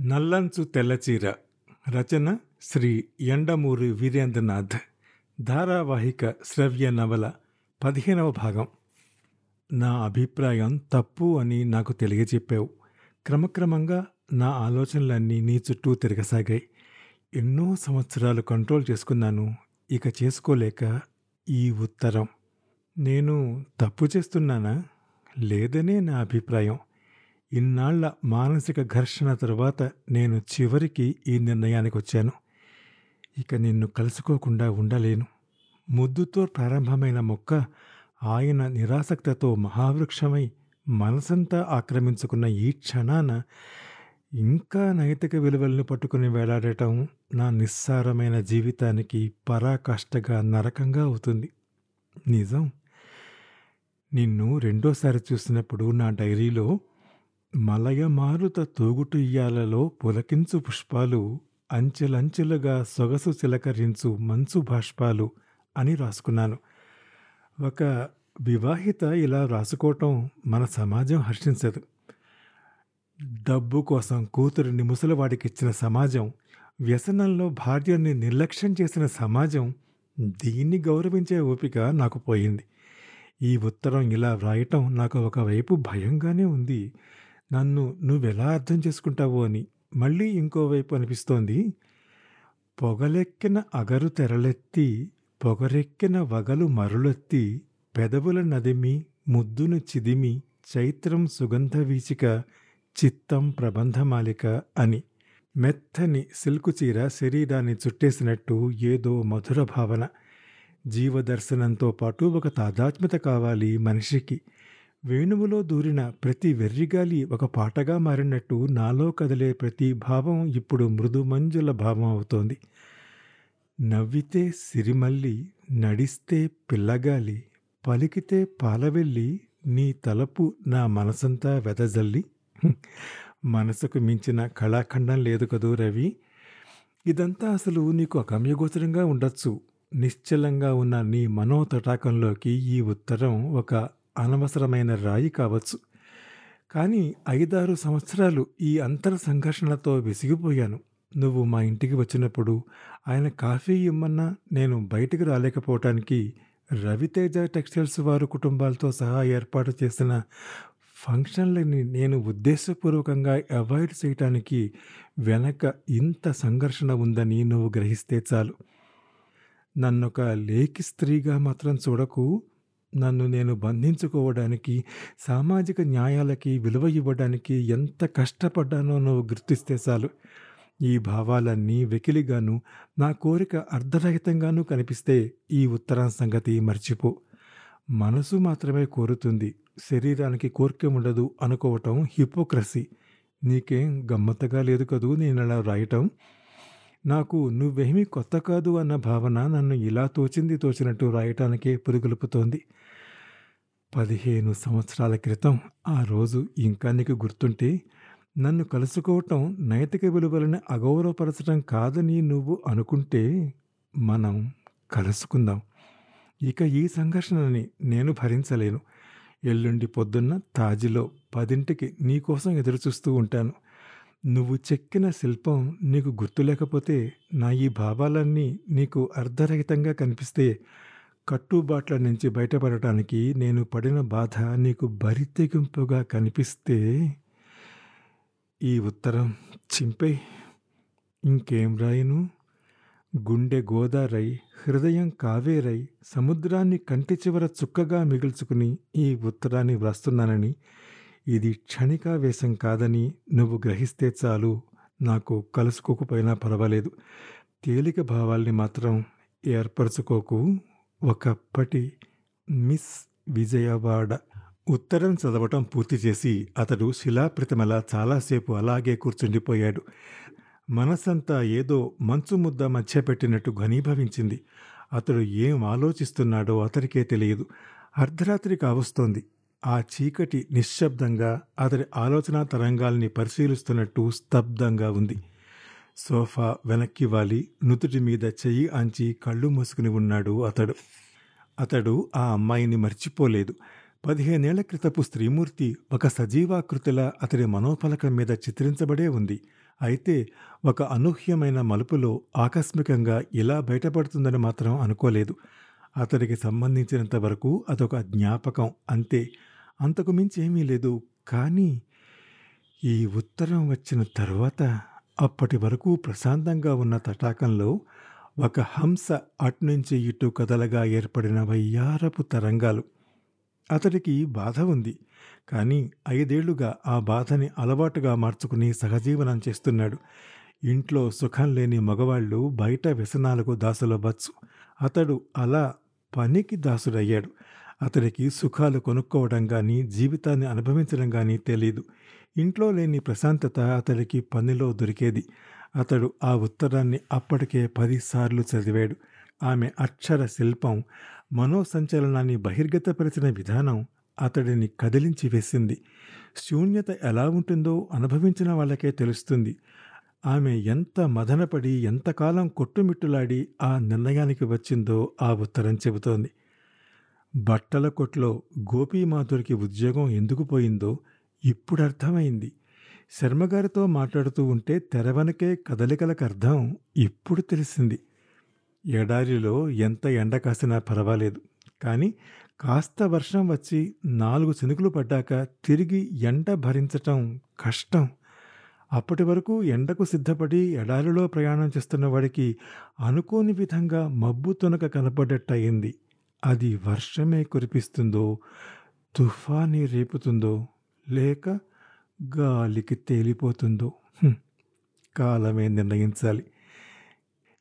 నల్లంచు తెల్లచీర. రచన శ్రీ ఎండమూరి వీరేంద్రనాథ్. ధారావాహిక శ్రవ్య నవల పదిహేనవ భాగం. నా అభిప్రాయం తప్పు అని నాకు తెలియజెప్పావు. క్రమక్రమంగా నా ఆలోచనలన్నీ నీ చుట్టూ తిరగసాగాయి. ఎన్నో సంవత్సరాలు కంట్రోల్ చేసుకున్నాను. ఇక చేసుకోలేక ఈ ఉత్తరం. నేను తప్పు చేస్తున్నానా? లేదనే నా అభిప్రాయం. ఇన్నాళ్ళ మానసిక ఘర్షణ తరువాత నేను చివరికి ఈ నిర్ణయానికి వచ్చాను ఇక నిన్ను కలుసుకోకుండా ఉండలేను. ముద్దుతో ప్రారంభమైన మొక్క ఆయన నిరాసక్తతో మహావృక్షమై మనసంతా ఆక్రమించుకున్న ఈ క్షణాన ఇంకా నైతిక విలువలను పట్టుకుని వేలాడటం నా నిస్సారమైన జీవితానికి పరాకాష్టగా నరకంగా అవుతుంది. నిజం. నిన్ను రెండోసారి చూసినప్పుడు నా డైరీలో మలయమారుత తూగుటుయ్యాలలో పులకించు పుష్పాలు అంచెలంచెలుగా సొగసు చిలకరించు మంచు బాష్పాలు అని రాసుకున్నాను. ఒక వివాహిత ఇలా రాసుకోవటం మన సమాజం హర్షించదు. డబ్బు కోసం కూతురిని ముసలివాడికిచ్చిన సమాజం వ్యసనంలో భార్యని నిర్లక్ష్యం చేసిన సమాజం దీన్ని గౌరవించే ఓపిక నాకు పోయింది. ఈ ఉత్తరం ఇలా వ్రాయటం నాకు ఒకవైపు భయంగానే ఉంది. నన్ను నువ్వెలా అర్థం చేసుకుంటావు అని మళ్ళీ ఇంకోవైపు అనిపిస్తోంది. పొగలెక్కిన అగరు తెరలెత్తి పొగరెక్కిన వగలు మరులెత్తి పెదవుల నదిమి ముద్దును చిదిమి చైత్రం సుగంధ వీచిక చిత్తం ప్రబంధమాలిక అని మెత్తని సిల్కు చీర శరీరాన్ని చుట్టేసినట్టు ఏదో మధుర భావన. జీవదర్శనంతో పాటు ఒక తాదాత్మ్యత కావాలి మనిషికి. వేణువులో దూరిన ప్రతి వెర్రిగాలి ఒక పాటగా మారినట్టు నాలో కదిలే ప్రతి భావం ఇప్పుడు మృదుమంజుల భావం అవుతోంది. నవ్వితే సిరిమల్లి నడిస్తే పిల్లగాలి పలికితే పాలవెల్లి నీ తలపు నా మనసంతా వెదజల్లి. మనసుకు మించిన కళాఖండం లేదు కదూ రవి. ఇదంతా అసలు నీకు అగమ్యగోచరంగా ఉండొచ్చు. నిశ్చలంగా ఉన్న నీ మనోతటాకంలోకి ఈ ఉత్తరం ఒక అనవసరమైన రాయి కావచ్చు. కానీ ఐదారు సంవత్సరాలు ఈ అంతర సంఘర్షణతో విసిగిపోయాను. నువ్వు మా ఇంటికి వచ్చినప్పుడు ఆయన కాఫీ ఇమ్మన్నా నేను బయటికి రాలేకపోవటానికి రవితేజ టెక్స్టైల్స్ వారు కుటుంబాలతో సహా ఏర్పాటు చేసిన ఫంక్షన్లని నేను ఉద్దేశపూర్వకంగా అవాయిడ్ చేయటానికి వెనక ఇంత సంఘర్షణ ఉందని నువ్వు గ్రహిస్తే చాలు. నన్నొక లేఖి స్త్రీగా మాత్రం చూడకు. నన్ను నేను బంధించుకోవడానికి సామాజిక న్యాయాలకి విలువ ఇవ్వడానికి ఎంత కష్టపడ్డానో నువ్వు గుర్తిస్తే చాలు. ఈ భావాలన్నీ వెకిలిగాను నా కోరిక అర్ధరహితంగానూ కనిపిస్తే ఈ ఉత్తరం సంగతి మర్చిపో. మనసు మాత్రమే కోరుతుంది శరీరానికి కోరిక ఉండదు అనుకోవటం హిపోక్రసీ. నీకేం గమ్మత్తగా లేదు కదూ నేను అలా రాయటం? నాకు నువ్వేమీ కొత్త కాదు అన్న భావన నన్ను ఇలా తోచింది తోచినట్టు రాయటానికే పురుగులుపుతోంది. పదిహేను సంవత్సరాల క్రితం ఆ రోజు ఇంకా నీకు గుర్తుంటే నన్ను కలుసుకోవటం నైతిక విలువలను అగౌరవపరచడం కాదని నువ్వు అనుకుంటే మనం కలుసుకుందాం. ఇక ఈ సంఘర్షణని నేను భరించలేను. ఎల్లుండి పొద్దున్న తాజిలో పదింటికి నీకోసం ఎదురుచూస్తూ ఉంటాను. నువ్వు చెక్కిన శిల్పం నీకు గుర్తు లేకపోతే నా ఈ భావాలన్నీ నీకు అర్ధరహితంగా కనిపిస్తే కట్టుబాట్ల నుంచి బయటపడటానికి నేను పడిన బాధ నీకు బరితెగింపుగా కనిపిస్తే? ఈ ఉత్తరం చింపే. ఇంకేం రాయను? గుండె గోదారై హృదయం కావేరై సముద్రాన్ని కంటి చివర చుక్కగా మిగుల్చుకుని ఈ ఉత్తరాన్ని వ్రాస్తున్నానని ఇది క్షణికావేశం కాదని నువ్వు గ్రహిస్తే చాలు. నాకు కలుసుకోకపోయినా పర్వాలేదు. తేలిక భావాల్ని మాత్రం ఏర్పరచుకోకు. ఒకప్పటి మిస్ విజయవాడ ఉత్తరం చదవటం పూర్తి చేసి అతడు శిలాప్రతిమల చాలాసేపు అలాగే కూర్చుండిపోయాడు. మనసంతా ఏదో మంచు ముద్ద మధ్య పెట్టినట్టు ఘనీభవించింది. అతడు ఏం ఆలోచిస్తున్నాడో అతడికే తెలియదు. అర్ధరాత్రి కావస్తోంది. ఆ చీకటి నిశ్శబ్దంగా అతడి ఆలోచన తరంగాల్ని పరిశీలిస్తున్నట్టు స్తబ్దంగా ఉంది. సోఫా వెనక్కి వాలి నుదుటి మీద చెయ్యి ఆంచి కళ్ళు మూసుకుని ఉన్నాడు అతడు. అతడు ఆ అమ్మాయిని మర్చిపోలేదు. పదిహేనేళ్ళ క్రితపు స్త్రీమూర్తి ఒక సజీవాకృతిలా అతడి మనోఫలకం మీద చిత్రించబడే ఉంది. అయితే ఒక అనూహ్యమైన మలుపులో ఆకస్మికంగా ఇలా బయటపడుతుందని మాత్రం అనుకోలేదు. అతడికి సంబంధించినంత వరకు అదొక జ్ఞాపకం అంతే. అంతకు మించి ఏమీ లేదు. కానీ ఈ ఉత్తరం వచ్చిన తర్వాత అప్పటి వరకు ప్రశాంతంగా ఉన్న తటాకంలో ఒక హంస అట్నుంచి ఇటు కదలగా ఏర్పడిన వయ్యారపు తరంగాలు. అతడికి బాధ ఉంది. కానీ ఐదేళ్ళుగా ఆ బాధని అలవాటుగా మార్చుకుని సహజీవనం చేస్తున్నాడు. ఇంట్లో సుఖం లేని మగవాళ్ళు బయట వ్యసనాలకు దాసులవ్వచ్చు. అతడు అలా పనికి దాసుడయ్యాడు. అతడికి సుఖాలు కొనుక్కోవడం కానీ జీవితాన్ని అనుభవించడం కానీ తెలియదు ఇంట్లో లేని ప్రశాంతత అతడికి పనిలో దొరికేది. అతడు ఆ ఉత్తరాన్ని అప్పటికే పదిసార్లు చదివాడు. ఆమె అక్షర శిల్పం మనోసంచలనాన్ని బహిర్గతపరిచిన విధానం అతడిని కదిలించి వేసింది. శూన్యత ఎలా ఉంటుందో అనుభవించిన వాళ్ళకే తెలుస్తుంది. ఆమె ఎంత మదనపడి ఎంతకాలం కొట్టుమిట్టులాడి ఆ నిర్ణయానికి వచ్చిందో ఆ ఉత్తరం చెబుతోంది. బట్టల కొట్లో గోపీమాధురికి ఉద్యోగం ఎందుకు పోయిందో ఇప్పుడు అర్థమైంది. శర్మగారితో మాట్లాడుతూ ఉంటే తెరవనకే కదలికలకు అర్థం ఇప్పుడు తెలిసింది. ఎడారిలో ఎంత ఎండ కాసినా పర్వాలేదు. కానీ కాస్త వర్షం వచ్చి నాలుగు శనుకులు పడ్డాక తిరిగి ఎండ భరించటం కష్టం. అప్పటి వరకు ఎండకు సిద్ధపడి ఎడారిలో ప్రయాణం చేస్తున్న వాడికి అనుకోని విధంగా మబ్బు తునక కనపడ్డట్టయింది అది వర్షమే కురిపిస్తుందో తుఫాని రేపుతుందో లేక గాలికి తేలిపోతుందో? కాలమే నిర్ణయించాలి.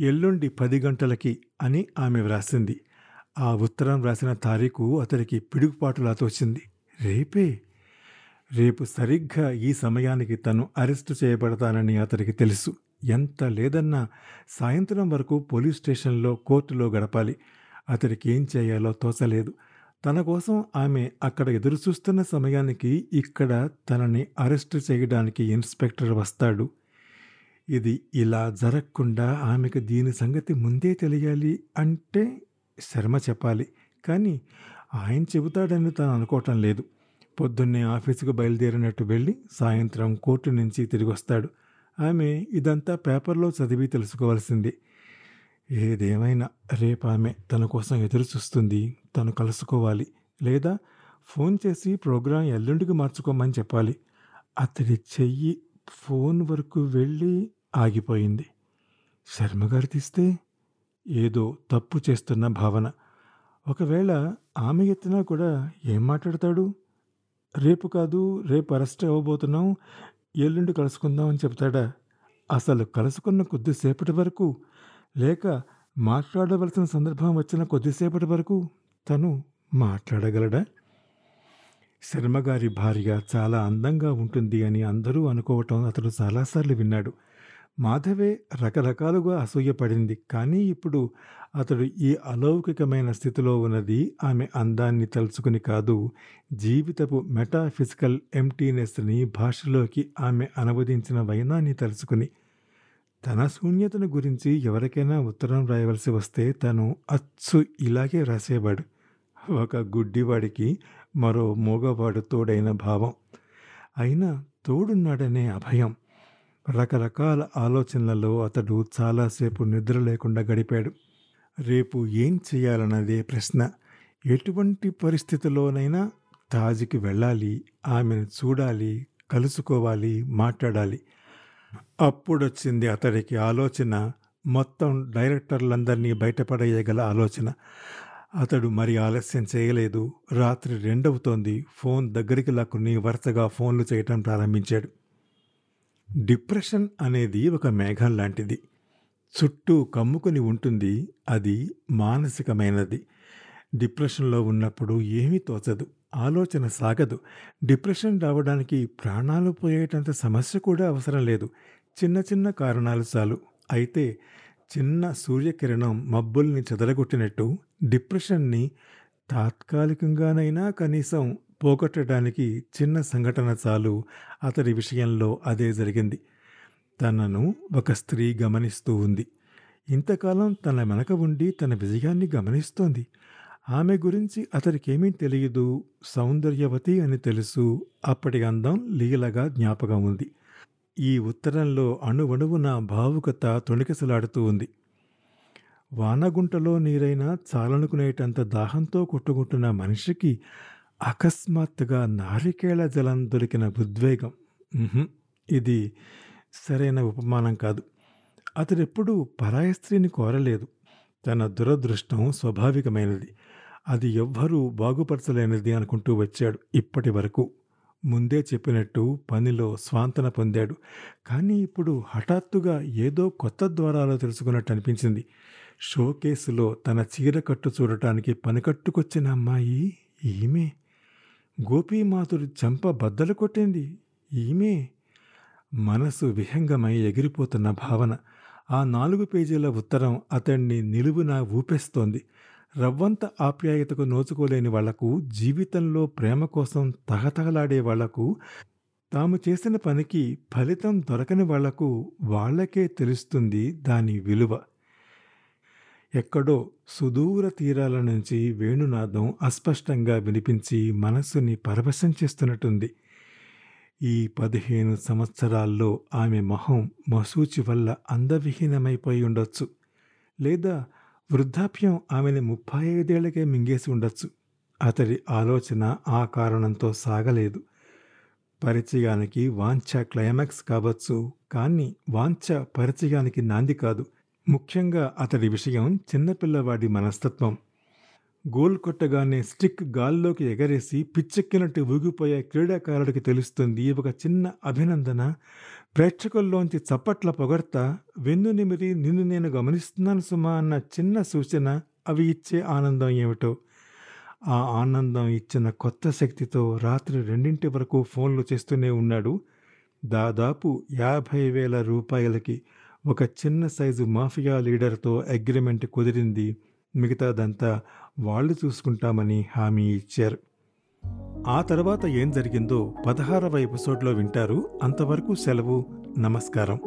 ఎల్లుండి పది గంటలకి అని ఆమె వ్రాసింది. ఆ ఉత్తరం వ్రాసిన తారీఖు అతడికి పిడుగుపాటులా తోచింది రేపే? రేపు సరిగ్గా ఈ సమయానికి తను అరెస్టు చేయబడతానని అతడికి తెలుసు. ఎంత లేదన్నా సాయంత్రం వరకు పోలీస్ స్టేషన్లో కోర్టులో గడపాలి. అతడికి ఏం చేయాలో తోచలేదు. తన కోసం ఆమె అక్కడ ఎదురుచూస్తున్న సమయానికి ఇక్కడ తనని అరెస్ట్ చేయడానికి ఇన్స్పెక్టర్ వస్తాడు. ఇది ఇలా జరగకుండా ఆమెకు దీని సంగతి ముందే తెలియాలి అంటే శర్మ చెప్పాలి. కానీ ఆయన చెబుతాడని తను అనుకోవటం లేదు. పొద్దున్నే ఆఫీసుకు బయలుదేరినట్టు వెళ్ళి సాయంత్రం కోర్టు నుంచి తిరిగి వస్తాడు. ఆమె ఇదంతా పేపర్లో చదివి తెలుసుకోవాల్సింది. ఏదేమైనా రేపు ఆమె తన కోసం ఎదురు చూస్తుంది. తను కలుసుకోవాలి. లేదా ఫోన్ చేసి ప్రోగ్రాం ఎల్లుండికి మార్చుకోమని చెప్పాలి. అతడి చెయ్యి ఫోన్ వరకు వెళ్ళి ఆగిపోయింది. శర్మగారు తీస్తే ఏదో తప్పు చేస్తున్న భావన. ఒకవేళ ఆమె ఎత్తినా కూడా ఏం మాట్లాడతాడు? రేపు కాదు రేపు అరెస్ట్ అవ్వబోతున్నాం. ఎల్లుండి కలుసుకుందాం అని చెప్తాడా? అసలు కలుసుకున్న కొద్దిసేపటి వరకు లేక మాట్లాడవలసిన సందర్భం వచ్చిన కొద్దిసేపటి వరకు తను మాట్లాడగలడా? శర్మగారి భార్య చాలా అందంగా ఉంటుంది అని అందరూ అనుకోవటం అతడు చాలాసార్లు విన్నాడు. మాధవే రకరకాలుగా అసూయపడింది. కానీ ఇప్పుడు అతడు ఈ అలౌకికమైన స్థితిలో ఉన్నది ఆమె అందాన్ని తలుచుకుని కాదు జీవితపు మెటాఫిజికల్ ఎంటీనెస్ని భాషలోకి ఆమె అనువదించిన వైనాన్ని తలుచుకుని. తన శూన్యతను గురించి ఎవరికైనా ఉత్తరం రాయవలసి వస్తే తను అచ్చు ఇలాగే రాసేవాడు. ఒక గుడ్డివాడికి మరో మూగవాడు తోడైన భావం. అయినా తోడున్నాడనే అభయం. రకరకాల ఆలోచనలలో అతడు చాలాసేపు నిద్ర లేకుండా గడిపాడు. రేపు ఏం చేయాలన్నదే ప్రశ్న. ఎటువంటి పరిస్థితిలోనైనా తాజ్కి వెళ్ళాలి ఆమెను చూడాలి కలుసుకోవాలి మాట్లాడాలి. అప్పుడొచ్చింది అతడికి ఆలోచన. మొత్తం డైరెక్టర్లందరినీ బయటపడేయగల ఆలోచన. అతడు మరి ఆలస్యం చేయలేదు. రాత్రి రెండవుతోంది. ఫోన్ దగ్గరికి లాక్కుని వరుసగా ఫోన్లు చేయటం ప్రారంభించాడు. డిప్రెషన్ అనేది ఒక మేఘం లాంటిది. చుట్టూ కమ్ముకొని ఉంటుంది. అది మానసికమైనది. డిప్రెషన్లో ఉన్నప్పుడు ఏమీ తోచదు. ఆలోచన సాగదు. డిప్రెషన్ రావడానికి ప్రాణాలు పోయేటంత సమస్య కూడా అవసరం లేదు. చిన్న చిన్న కారణాలు చాలు. అయితే చిన్న సూర్యకిరణం మబ్బుల్ని చెదరగొట్టినట్టు డిప్రెషన్ని తాత్కాలికంగానైనా కనీసం పోగొట్టడానికి చిన్న సంఘటన చాలు అతడి విషయంలో అదే జరిగింది. తనను ఒక స్త్రీ గమనిస్తూ ఉంది. ఇంతకాలం తన వెనక ఉండి తన విజయాన్ని గమనిస్తోంది. ఆమె గురించి అతడికేమీ తెలియదు సౌందర్యవతి అని తెలుసు అప్పటి అందం లీలగా జ్ఞాపకం ఉంది. ఈ ఉత్తరంలో అణువణువున భావుకత తొణికిసలాడుతూ ఉంది. వానగుంటలో నీరైనా చాలనుకునేటంత దాహంతో కొట్టుకుంటున్న మనిషికి అకస్మాత్తుగా నారికేళ జలం దొరికిన ఉద్వేగం. ఇది సరైన ఉపమానం కాదు. అతడెప్పుడూ పరాయ స్త్రీని కోరలేదు. తన దురదృష్టం స్వాభావికమైనది. అది ఎవ్వరూ బాగుపరచలేనిది అనుకుంటూ వచ్చాడు ఇప్పటి వరకు. ముందే చెప్పినట్టు పనిలో స్వాంతన పొందాడు. కానీ ఇప్పుడు హఠాత్తుగా ఏదో కొత్త ద్వారాలో తెలుసుకున్నట్టు అనిపించింది. షోకేసులో తన చీర కట్టు చూడటానికి పనికట్టుకొచ్చిన అమ్మాయి ఈమె. గోపీమాతుడు చంప బద్దలు కొట్టింది ఈమె. మనసు విహంగమై ఎగిరిపోతున్న భావన. ఆ నాలుగు పేజీల ఉత్తరం అతన్ని నిలువున ఊపేస్తోంది. రవ్వంత ఆప్యాయతకు నోచుకోలేని వాళ్ళకు జీవితంలో ప్రేమ కోసం తహతహలాడే వాళ్ళకు తాము చేసిన పనికి ఫలితం దొరకని వాళ్ళకు వాళ్ళకే తెలుస్తుంది దాని విలువ. ఎక్కడో సుదూర తీరాల నుంచి వేణునాదం అస్పష్టంగా వినిపించి మనస్సుని పరవశం చేస్తున్నట్టుంది. ఈ పదిహేను సంవత్సరాల్లో ఆమె మొహం మసూచి వల్ల అందవిహీనమైపోయి ఉండొచ్చు. లేదా వృద్ధాప్యం ఆమెని ముప్పై ఐదేళ్ళకే మింగేసి ఉండొచ్చు. అతడి ఆలోచన ఆ కారణంతో సాగలేదు. పరిచయానికి వాంఛ క్లైమాక్స్ కావచ్చు కానీ వాంఛ పరిచయానికి నాంది కాదు. ముఖ్యంగా అతడి విషయం చిన్నపిల్లవాడి మనస్తత్వం. గోల్ కొట్టగానే స్టిక్ గాల్లోకి ఎగరేసి పిచ్చెక్కినట్టు ఊగిపోయే క్రీడాకారుడికి తెలుస్తుంది ఒక చిన్న అభినందన ప్రేక్షకుల్లోంచి చప్పట్ల పొగడ్త వెన్ను నిమిరి నిన్ను నేను గమనిస్తున్నాను సుమా అన్న చిన్న సూచన అవి ఇచ్చే ఆనందం ఏమిటో. ఆ ఆనందం ఇచ్చిన కొత్త శక్తితో రాత్రి రెండింటి వరకు ఫోన్లు చేస్తూనే ఉన్నాడు. దాదాపు యాభై వేల రూపాయలకి ఒక చిన్న సైజు మాఫియా లీడర్తో అగ్రిమెంట్ కుదిరింది. మిగతాదంతా వాళ్ళు చూసుకుంటామని హామీ ఇచ్చారు. ఆ తర్వాత ఏం జరిగిందో పదహారవ ఎపిసోడ్లో వింటారు. అంతవరకు సెలవు నమస్కారం.